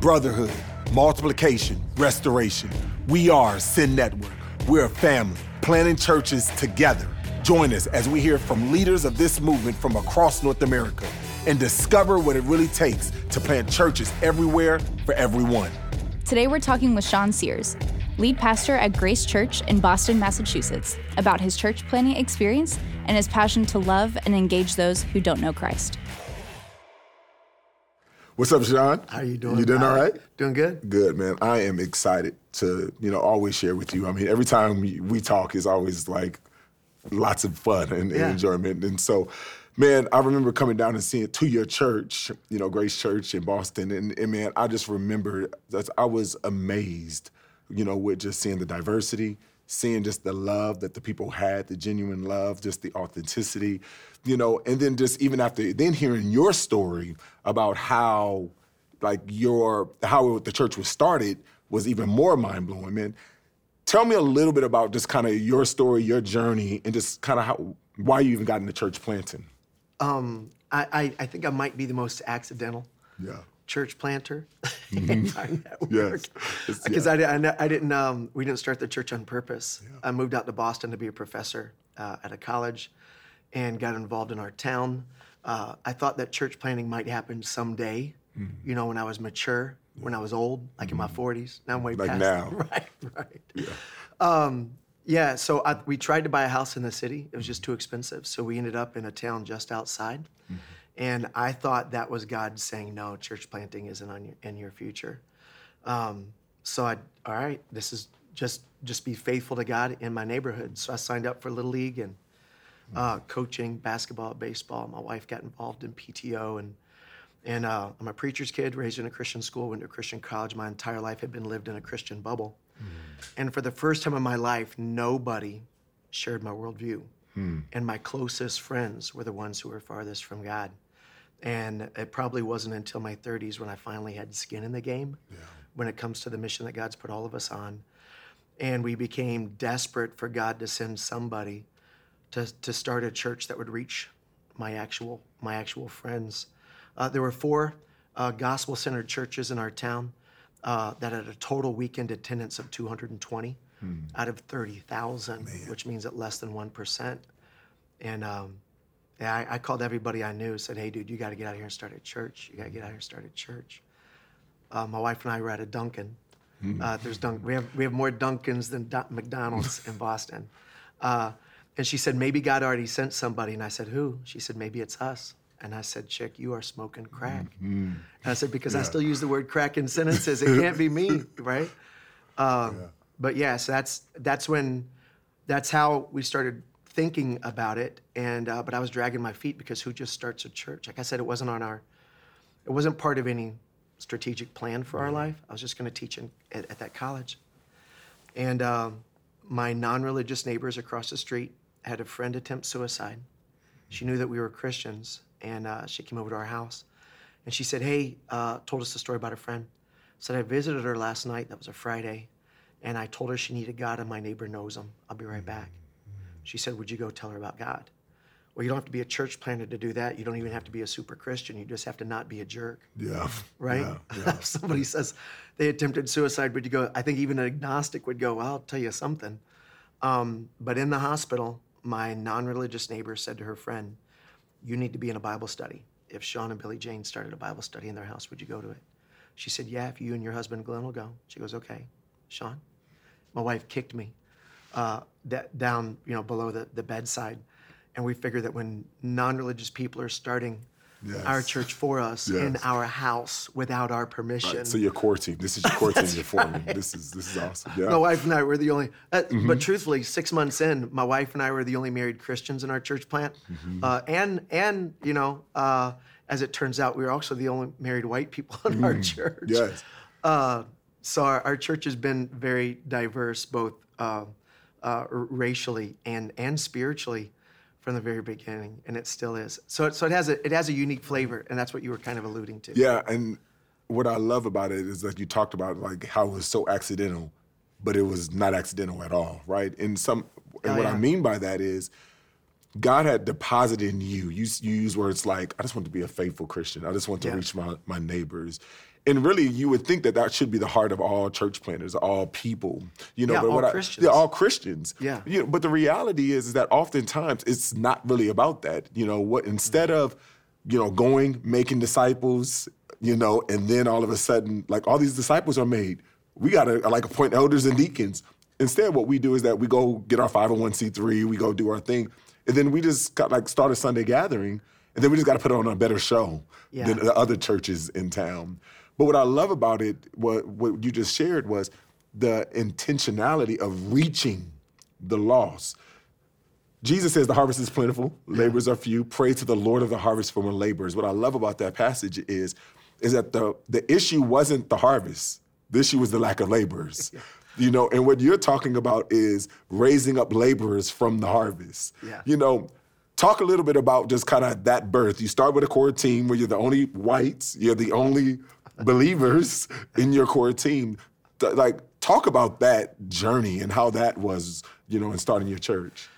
brotherhood, multiplication, restoration. We are Send Network. We're a family, planting churches together. Join us as we hear from leaders of this movement from across North America and discover what it really takes to plant churches everywhere for everyone. Today we're talking with Sean Sears, lead pastor at Grace Church in Boston, Massachusetts, about his church planting experience and his passion to love and engage those who don't know Christ. What's up, Sean? How you doing? You doing all right? Doing good. Good, man. I am excited to, you know, always share with you. I mean, every time we, talk is always like lots of fun and, Yeah. and enjoyment. And so, man, I remember coming down and seeing to your church, you know, Grace Church in Boston, and, and man, I just remember that I was amazed, you know, with just seeing the diversity, seeing just the love that the people had, the genuine love, just the authenticity, you know, and then just even after then hearing your story about how like your how the church was started was even more mind blowing, man. Tell me a little bit about just kind of your story, your journey, and just kind of how why you even got into church planting. Um, I, I, I think I might be the most accidental Yeah. Church planter in our network. Yes. Because yeah. I, I, I didn't, um, we didn't start the church on purpose. I moved out to Boston to be a professor uh, at a college and got involved in our town. Uh, I thought that church planting might happen someday, Mm-hmm. you know, when I was mature, when I was old, like in my 40s. Now I'm way Like past now. Right, right. Um, yeah, so I, we tried to buy a house in the city. It was just too expensive. So we ended up in a town just outside. And I thought that was God saying, no, church planting isn't on your, in your future. Um, so I, all right, this is just just be faithful to God in my neighborhood. So I signed up for Little League and uh, coaching basketball, baseball. My wife got involved in PTO and and uh, I'm a preacher's kid, raised in a Christian school, went to a Christian college. My entire life had been lived in a Christian bubble. And for the first time in my life, nobody shared my worldview. And my closest friends were the ones who were farthest from God. And it probably wasn't until my 30s when I finally had skin in the game when it comes to the mission that God's put all of us on. And we became desperate for God to send somebody to, to start a church that would reach my actual my actual friends. Uh, there were four uh, gospel-centered churches in our town uh, that had a total weekend attendance of 220 out of 30,000, which means at less than one percent. And um, yeah, I, I called everybody I knew, said, "Hey, dude, you got to get out here and start a church. You got to get out here and start a church." Uh, my wife and I were at a Dunkin'. Uh, there's Dunk. We have we have more Dunkins than Dun- McDonald's in Boston. Uh, and she said, maybe God already sent somebody. And I said, who? She said, maybe it's us. And I said, chick, you are smoking crack. And I said, because I still use the word crack in sentences. It can't be me, right? Um, But yes, yeah, so that's that's when, that's how we started thinking about it. And uh, but I was dragging my feet because who just starts a church? Like I said, it wasn't on our, it wasn't part of any strategic plan for our life. I was just going to teach in, at, at that college. And um, my non religious neighbors across the street had a friend attempt suicide. She knew that we were Christians, and uh, she came over to our house. And she said, Hey, uh, told us the story about a friend. Said, I visited her last night. That was a Friday. And I told her she needed God, and my neighbor knows him. I'll be right back. She said, Would you go tell her about God? Well, you don't have to be a church planter to do that. You don't even have to be a super Christian. You just have to not be a jerk Yeah. right? Yeah. yeah. somebody says they attempted suicide, would you go? I think even an agnostic would go, well, I'll tell you something. Um, but in the hospital, my non religious neighbor said to her friend, You need to be in a Bible study. If Sean and Billy Jane started a Bible study in their house, would you go to it? She said, Yeah, if you and your husband Glenn will go. She goes, Okay. Sean? My wife kicked me uh, down, you know, below the, the bedside. And we figured that when non-religious people are starting our church for us in our house without our permission. Right, so your core team. This is your core team you're forming. This is this is awesome. Yeah. my wife and I were the only, uh, Mm-hmm. but truthfully, six months in, my wife and I were the only married Christians in our church plant. Mm-hmm. Uh, and, and, you know, uh, as it turns out, we were also the only married white people in our church. Mm. Yes. Uh, so our, our church has been very diverse, both uh, racially and and spiritually, from the very beginning, and it still is. So it, so it has a it has a unique flavor, and that's what you were kind of alluding to. Yeah, and what I love about it is that you talked about like how it was so accidental, but it was not accidental at all, right? And some, and Oh, what I mean by that is, God had deposited in you. You you use words like, "I just want to be a faithful Christian. I just want to Yeah. reach my my neighbors," and really, you would think that that should be the heart of all church planters, all people. You know, Yeah, but all what I- Christians. yeah, all Christians. Yeah. You know, but the reality is, is that oftentimes it's not really about that. You know, what instead of, you know, going making disciples, you know, and then all of a sudden, like all these disciples are made, we gotta like appoint elders and deacons. Instead, what we do is that we go get our 501c3, we go do our thing, and then we just got like start a Sunday gathering, and then we just got to put on a better show Yeah. than the other churches in town. But what I love about it, what what you just shared was the intentionality of reaching the lost. Jesus says the harvest is plentiful, laborers are few. Pray to the Lord of the harvest for more laborers. What I love about that passage is, is that the the issue wasn't the harvest. The issue was the lack of laborers. You know, and what you're talking about is raising up laborers from the harvest. Yeah. You know, talk a little bit about just kind of that birth. You start with a core team where you're the only whites, you're the only believers in your core team. Th- Like, talk about that journey and how that was, you know, in starting your church.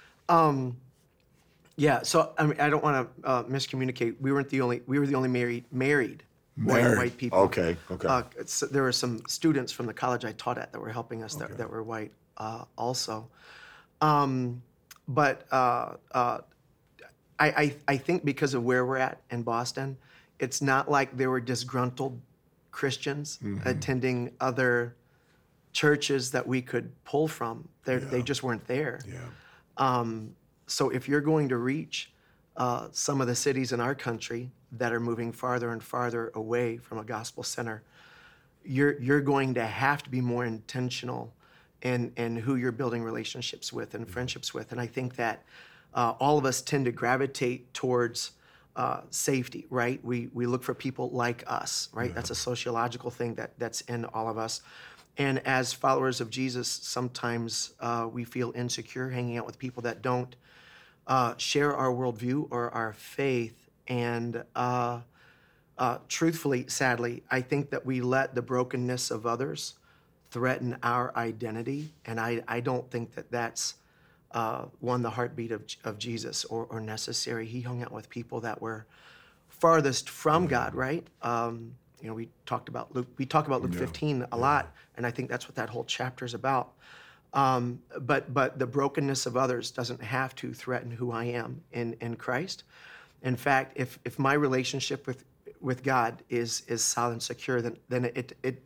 Yeah, so I mean, I don't want to uh, miscommunicate. We weren't the only. We were the only married married white, Married. white people. Okay, okay. Uh, so there were some students from the college I taught at that were helping us that, that were white uh, also. Um, but uh, uh, I, I I think because of where we're at in Boston, it's not like there were disgruntled Christians Mm-hmm. attending other churches that we could pull from. They they just weren't there. Yeah. Um, so if you're going to reach uh, some of the cities in our country that are moving farther and farther away from a gospel center, you're you're going to have to be more intentional in in who you're building relationships with and friendships with. And I think that uh, all of us tend to gravitate towards uh, safety, right? We we look for people like us, right? That's a sociological thing that that's in all of us. And as followers of Jesus, sometimes uh, we feel insecure hanging out with people that don't uh, share our worldview or our faith. And uh, uh, truthfully, sadly, I think that we let the brokenness of others threaten our identity. And I, I don't think that that's uh, one, the heartbeat of, of Jesus or, or necessary. He hung out with people that were farthest from God, right? Um, you know, we talked about Luke, we talk about Luke 15 a lot, and I think that's what that whole chapter is about. Um, but but the brokenness of others doesn't have to threaten who I am in, in Christ. In fact, if if my relationship with with God is is solid and secure, then then it it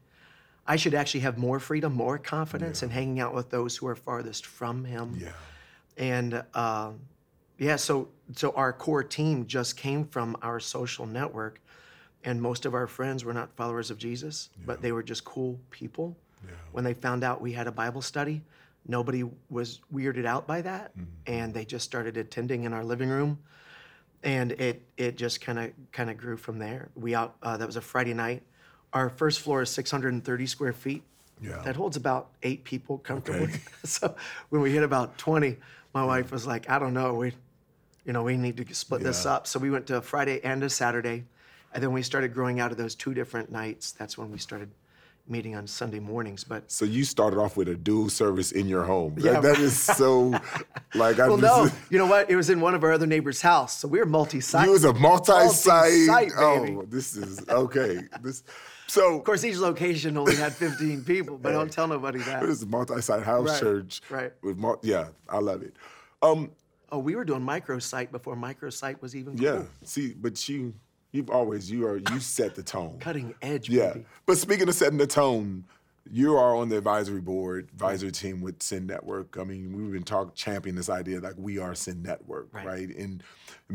I should actually have more freedom, more confidence in hanging out with those who are farthest from Him. Yeah. And um, yeah, so so our core team just came from our social network, and most of our friends were not followers of Jesus, but they were just cool people. When they found out we had a Bible study, nobody was weirded out by that, and they just started attending in our living room, and it it just kind of kind of grew from there. We out uh, that was a Friday night. Our first floor is 630 square feet. Yeah. That holds about eight people comfortably. Okay. so when we hit about 20, my wife was like, I don't know, we, you know, we need to split this Yeah. up. So we went to a Friday and a Saturday, and then we started growing out of those two different nights. That's when we started meeting on Sunday mornings. But So you started off with a dual service in your home. Yeah. That, that is so, like I well, just, no, you know what? It was in one of our other neighbors' house, so we were multi-site. you was a multi-site. Multi-site, baby. oh, this is okay. This, so Of course, each location only had 15 people, but don't tell nobody that. It is a multi-site house Right, church. right. With mul- yeah, I love it. Um, Oh, we were doing microsite before microsite was even cool. yeah. See, but you, you've always you are you set the tone. Cutting edge, Yeah. baby. But speaking of setting the tone, you are on the advisory board, advisory team with Send Network. I mean, we've been talking, championing this idea like we are Send Network, Right. right? And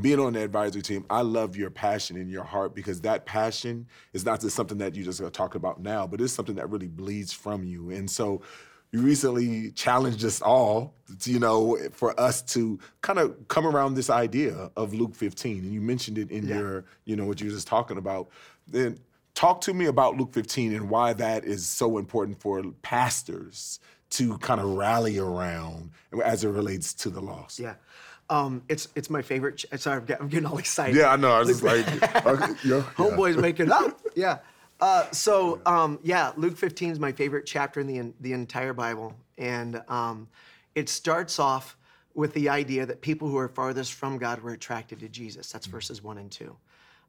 being on the advisory team, I love your passion in your heart because that passion is not just something that you just talking about now, but it's something that really bleeds from you. And so you recently challenged us all, to, you know, for us to kind of come around this idea of Luke 15. And you mentioned it in Yeah. your, you know, what you were just talking about. Then talk to me about Luke 15 and why that is so important for pastors to kind of rally around as it relates to the lost. Yeah. Um, it's it's my favorite. Ch- sorry, I'm get- I'm getting all excited. Yeah, I know. I was just like, okay, yeah, yeah. Homeboys making up. Yeah. Uh, so um, yeah, Luke 15 is my favorite chapter in the en- the entire Bible, and um, it starts off with the idea that people who are farthest from God were attracted to Jesus. That's verses one and two.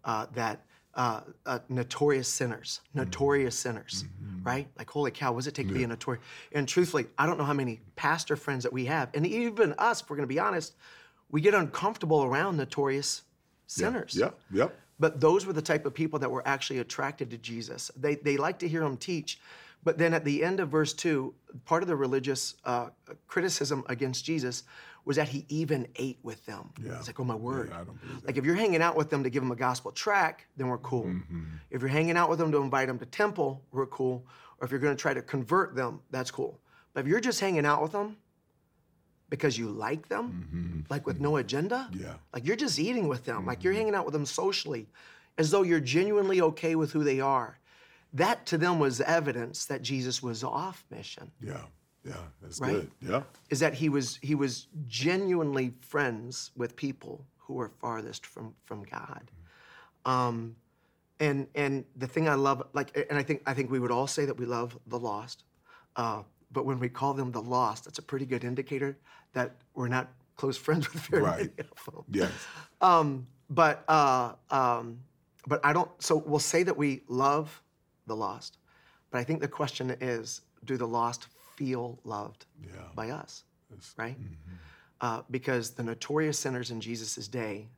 Uh, that uh, uh, notorious sinners, notorious sinners, right? Like, holy cow, what does it take to be a notorious? And truthfully, I don't know how many pastor friends that we have, and even us, if we're going to be honest, we get uncomfortable around notorious sinners. Yeah, yeah. But those were the type of people that were actually attracted to Jesus. They, they like to hear him teach. But then at the end of verse 2, part of the religious uh, criticism against Jesus was that he even ate with them. Yeah. It's like, oh my word. Don't. Like if you're hanging out with them to give them a gospel track, then we're cool. Mm-hmm. If you're hanging out with them to invite them to temple, we're cool. Or if you're going to try to convert them, that's cool. But if you're just hanging out with them because you like them, like with no agenda, Mm-hmm. Yeah. like you're just eating with them, like you're hanging out with them socially, as though you're genuinely okay with who they are. That to them was evidence that Jesus was off mission. Yeah, yeah, that's Right? good. Yeah, Is that he was he was genuinely friends with people who were farthest from from God. Um, and and the thing I love, like, and I think I think we would all say that we love the lost, uh, but when we call them the lost, that's a pretty good indicator that we're not close friends with very Right. many of them. yes, Um, but uh, um, but I don't. So we'll say that we love the lost, but I think the question is, do the lost feel loved Yeah. by us? Yes. Right? Uh, because the notorious sinners in Jesus' day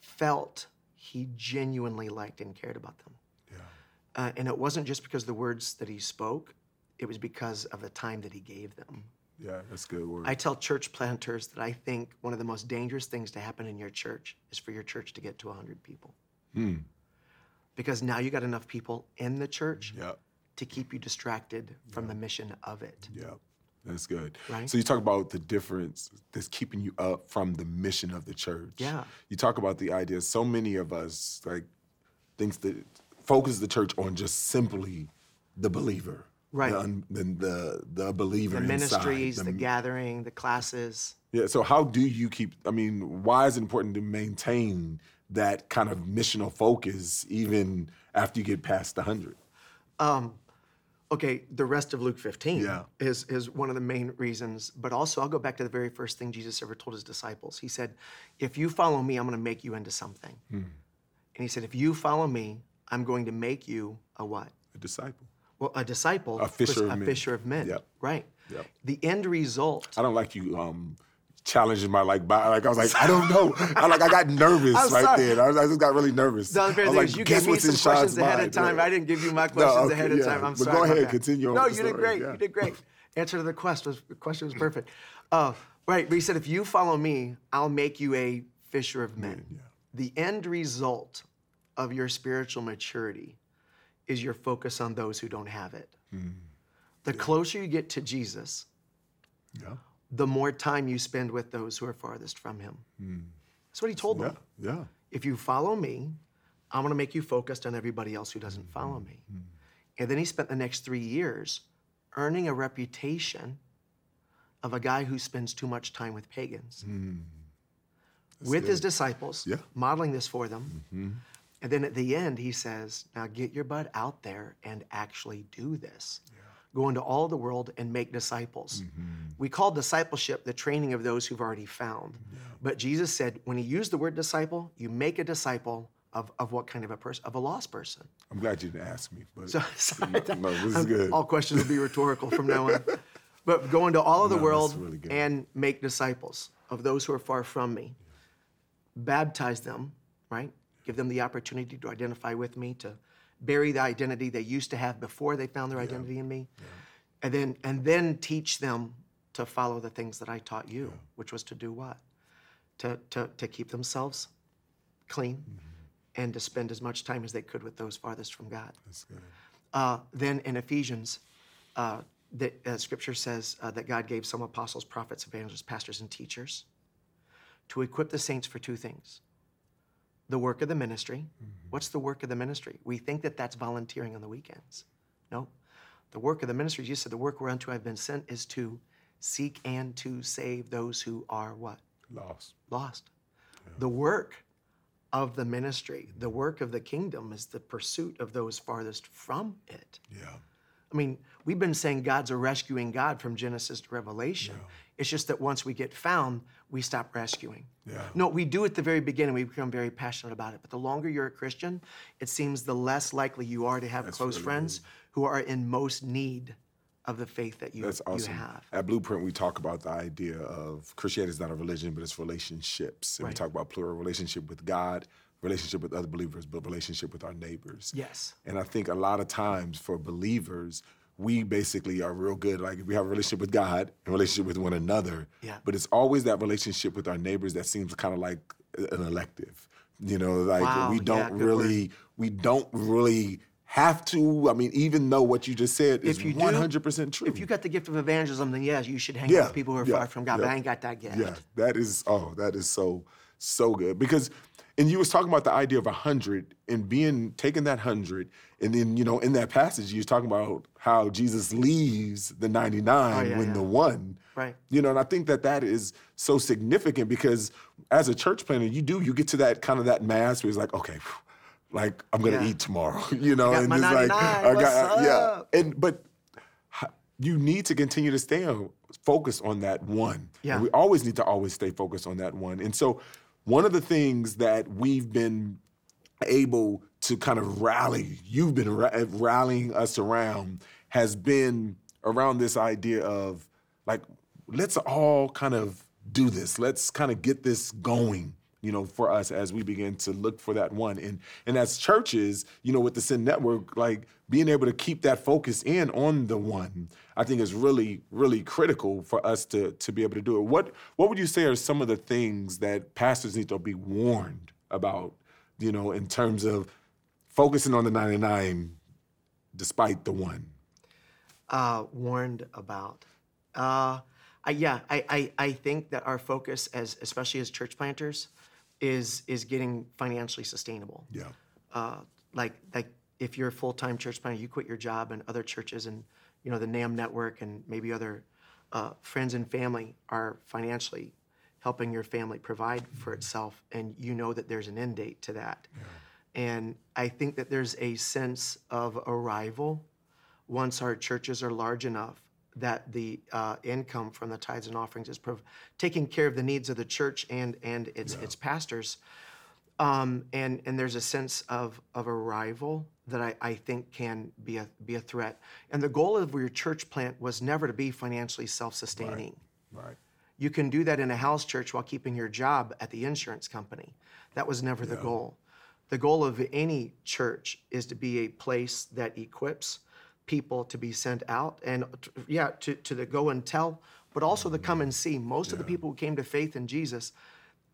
felt he genuinely liked and cared about them. yeah, Uh, and it wasn't just because of the words that he spoke, it was because of the time that he gave them. yeah. That's a good word. I tell church planters that I think one of the most dangerous things to happen in your church is for your church to get to 100 people. Hmm. Because now you got enough people in the church yeah, to keep you distracted from the mission of it. yeah. That's good. Right? So you talk about the difference that's keeping you up from the mission of the church. Yeah. You talk about the idea. So many of us like thinks that focus the church on just simply the believer, Right. The un, the, the the believer The inside, ministries, the, gathering, the classes. Yeah. So how do you keep? I mean, why is it important to maintain that kind of missional focus even after you get past the hundred? Okay, the rest of Luke 15 Yeah. is, is one of the main reasons. But also, I'll go back to the very first thing Jesus ever told his disciples. He said, If you follow me, I'm going to make you into something. Hmm. And he said, If you follow me, I'm going to make you a what? A disciple. Well, a disciple, A fisher was of a men. fisher of men. Yep. Right. Yep. The end result. I don't like you um challenging my like bi- like I was like I don't know. I like I got nervous I'm right sorry. there. I, was, I just got really nervous. The unfair thing like, you gave me some questions ahead of time. right? I didn't give you my questions okay, ahead of yeah. time. I'm But sorry. go ahead, that. continue on No, you the did great. yeah. You did great. Answer to the quest was, question was perfect. Uh, right, but he said, if you follow me, I'll make you a fisher of men. The end result of your spiritual maturity is your focus on those who don't have it. Hmm. The closer you get to Jesus, Yeah. The more time you spend with those who are farthest from him. That's what he told them. Hmm. Yeah. Yeah. If you follow me, I'm going to make you focused on everybody else who doesn't Mm-hmm. follow me. And then he spent the next three years earning a reputation of a guy who spends too much time with pagans. with his disciples, Yeah. Mm-hmm. modeling this for them. And then at the end, he says, Now get your butt out there and actually do this. Go into all the world and make disciples. Mm-hmm. We call discipleship the training of those who've already found. But Jesus said, when he used the word disciple, you make a disciple of, of what kind of a person? Of a lost person. I'm glad you didn't ask me, but So, sorry, no, this is good. all questions will be rhetorical from now on. But go into all of the No, world really and make disciples of those who are far from me. Baptize them, right? Give them the opportunity to identify with me, to bury the identity they used to have before they found their identity in me. And then and then teach them to follow the things that I taught you, which was to do what? To, to, to keep themselves clean Mm-hmm. and to spend as much time as they could with those farthest from God. That's good. Uh, then in Ephesians, uh, the uh, scripture says uh, that God gave some apostles, prophets, evangelists, pastors, and teachers to equip the saints for two things the work of the ministry. Mm-hmm. What's the work of the ministry? We think that that's volunteering on the weekends. No. The work of the ministry, Jesus said, the work whereunto I've been sent is to seek and to save those who are what? Lost. lost. The work of the ministry, the work of the kingdom is the pursuit of those farthest from it. Yeah. I mean, we've been saying God's a rescuing God from Genesis to Revelation. It's just that once we get found, we stop rescuing. Yeah. No, we do at the very beginning. We become very passionate about it. But the longer you're a Christian, it seems the less likely you are to have close really friends who are in most need of the faith that you, That's awesome. you have. At Blueprint, we talk about the idea of Christianity is not a religion, but it's relationships. And we talk about plural relationship with God, relationship with other believers, but relationship with our neighbors. Yes. And I think a lot of times for believers, we basically are real good. Like we have a relationship with God and relationship with one another. Yeah. But it's always that relationship with our neighbors that seems kind of like uh, an elective. You know, like Wow, we don't good really, we don't really have to. I mean, even though what you just said is you do- 100% true. If you got the gift of evangelism, then yes, you should hang out with people who are yeah, far from God. But. I ain't got that gift. Yeah, that is oh, that is so so good because and you was talking about the idea of a hundred and being taking that hundred and then you know in that passage you was talking about how Jesus leaves the ninety nine Oh, yeah, when yeah. the one. Right. You know, and I think that that is so significant because as a church planner, you do you get to that kind of that mass where it's like okay. Like I'm gonna Yeah. eat tomorrow, you know, got and it's like 99, what's yeah, and but you need to continue to stay focused on that one. Yeah. And we always need to always stay focused on that one. And so, one of the things that we've been able to kind of rally, you've been ra- rallying us around, has been around this idea of like, let's all kind of do this. Let's kind of get this going. You know, for us as we begin to look for that one, and and as churches, you know, with the Send Network, like being able to keep that focus in on the one, I think is really, really critical for us to to be able to do it. What what would you say are some of the things that pastors need to be warned about? You know, in terms of focusing on the ninety nine, despite the one. uh, warned about. Uh, I, yeah, I, I, I think that our focus, as especially as church planters, is is getting financially sustainable. Yeah. Uh, like like if you're a full time church planter, you quit your job, and other churches and you know the NAMB network and maybe other uh, friends and family are financially helping your family provide for itself, and you know that there's an end date to that. Yeah. And I think that there's a sense of arrival once our churches are large enough that the uh, income from the tithes and offerings is prov- taking care of the needs of the church and and its its pastors. Um, and and there's a sense of of arrival that I, I think can be a be a threat. And the goal of your church plant was never to be financially self-sustaining. Right. You can do that in a house church while keeping your job at the insurance company. That was never the goal. The goal of any church is to be a place that equips people to be sent out and yeah, to, to the go and tell, but also to come and see. Most of the people who came to faith in Jesus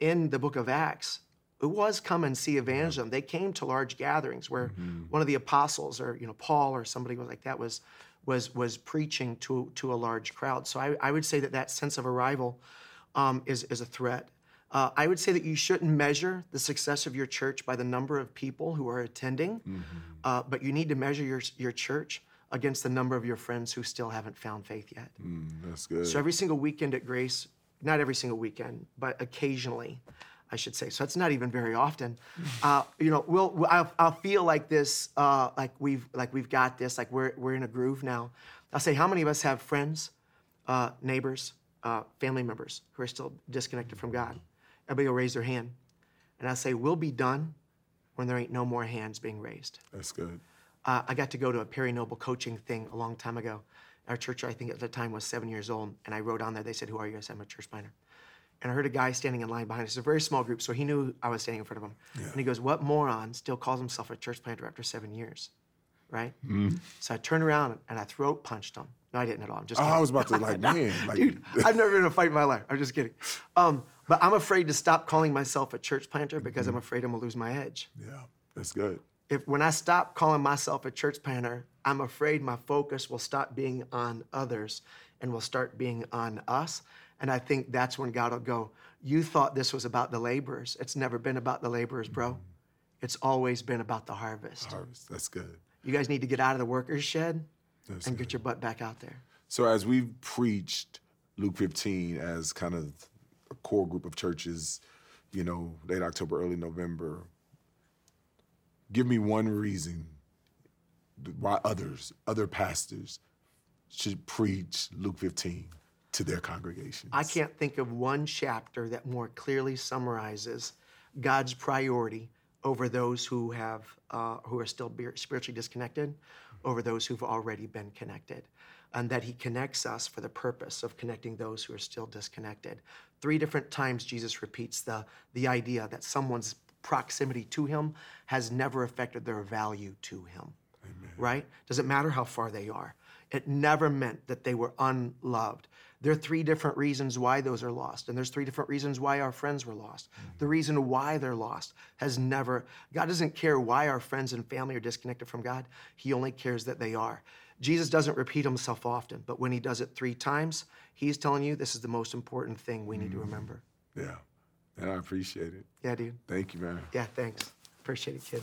in the book of Acts, it was come and see evangelism. They came to large gatherings where one of the apostles or you know Paul or somebody was like that was was was preaching to to a large crowd. So I, I would say that that sense of arrival um, is is a threat. Uh, I would say that you shouldn't measure the success of your church by the number of people who are attending, uh, but you need to measure your your church against the number of your friends who still haven't found faith yet. Mm, that's good. So every single weekend at Grace, not every single weekend, but occasionally, I should say. So it's not even very often. Uh, you know, we'll, we'll I'll, I'll feel like this, uh, like we've like we've got this, like we're we're in a groove now. I'll say, how many of us have friends, uh, neighbors, uh, family members who are still disconnected from God? Everybody will raise their hand, and I say, we'll be done when there ain't no more hands being raised. that's good. Uh, I got to go to a Perry Noble coaching thing a long time ago. Our church, I think at the time, was seven years old, and I wrote on there. They said, "Who are you?" I said, "I'm a church planner." And I heard a guy standing in line behind us. It's a very small group, so he knew I was standing in front of him. And he goes, "What moron still calls himself a church planter after seven years?" Right? So I turned around and I throat punched him. No, I didn't at all. I'm just. Oh. I was about to like, man, like, Dude, I've never been in a fight in my life. I'm just kidding. Um, but I'm afraid to stop calling myself a church planter because I'm afraid I'm gonna lose my edge yeah, that's good. If when I stop calling myself a church planter, I'm afraid my focus will stop being on others and will start being on us. And I think that's when God will go, You thought this was about the laborers. It's never been about the laborers, bro. It's always been about the harvest. Harvest. That's good. You guys need to get out of the workers' shed That's and good. get your butt back out there. So as we've preached Luke 15 as kind of a core group of churches, you know, late October, early November, give me one reason why others, other pastors, should preach Luke 15 to their congregations. I can't think of one chapter that more clearly summarizes God's priority over those who have uh, who are still spiritually disconnected, over those who've already been connected, and that He connects us for the purpose of connecting those who are still disconnected. Three different times Jesus repeats the the idea that someone's proximity to Him has never affected their value to Him. Right? Doesn't matter how far they are. It never meant that they were unloved. There are three different reasons why those are lost, and there's three different reasons why our friends were lost. Mm-hmm. The reason why they're lost has never, God doesn't care why our friends and family are disconnected from God. He only cares that they are. Jesus doesn't repeat himself often, but when he does it three times, he's telling you this is the most important thing we need to mm-hmm. remember. Yeah. And I appreciate it. Yeah, dude. Thank you, man. Yeah, thanks. Appreciate it, kid.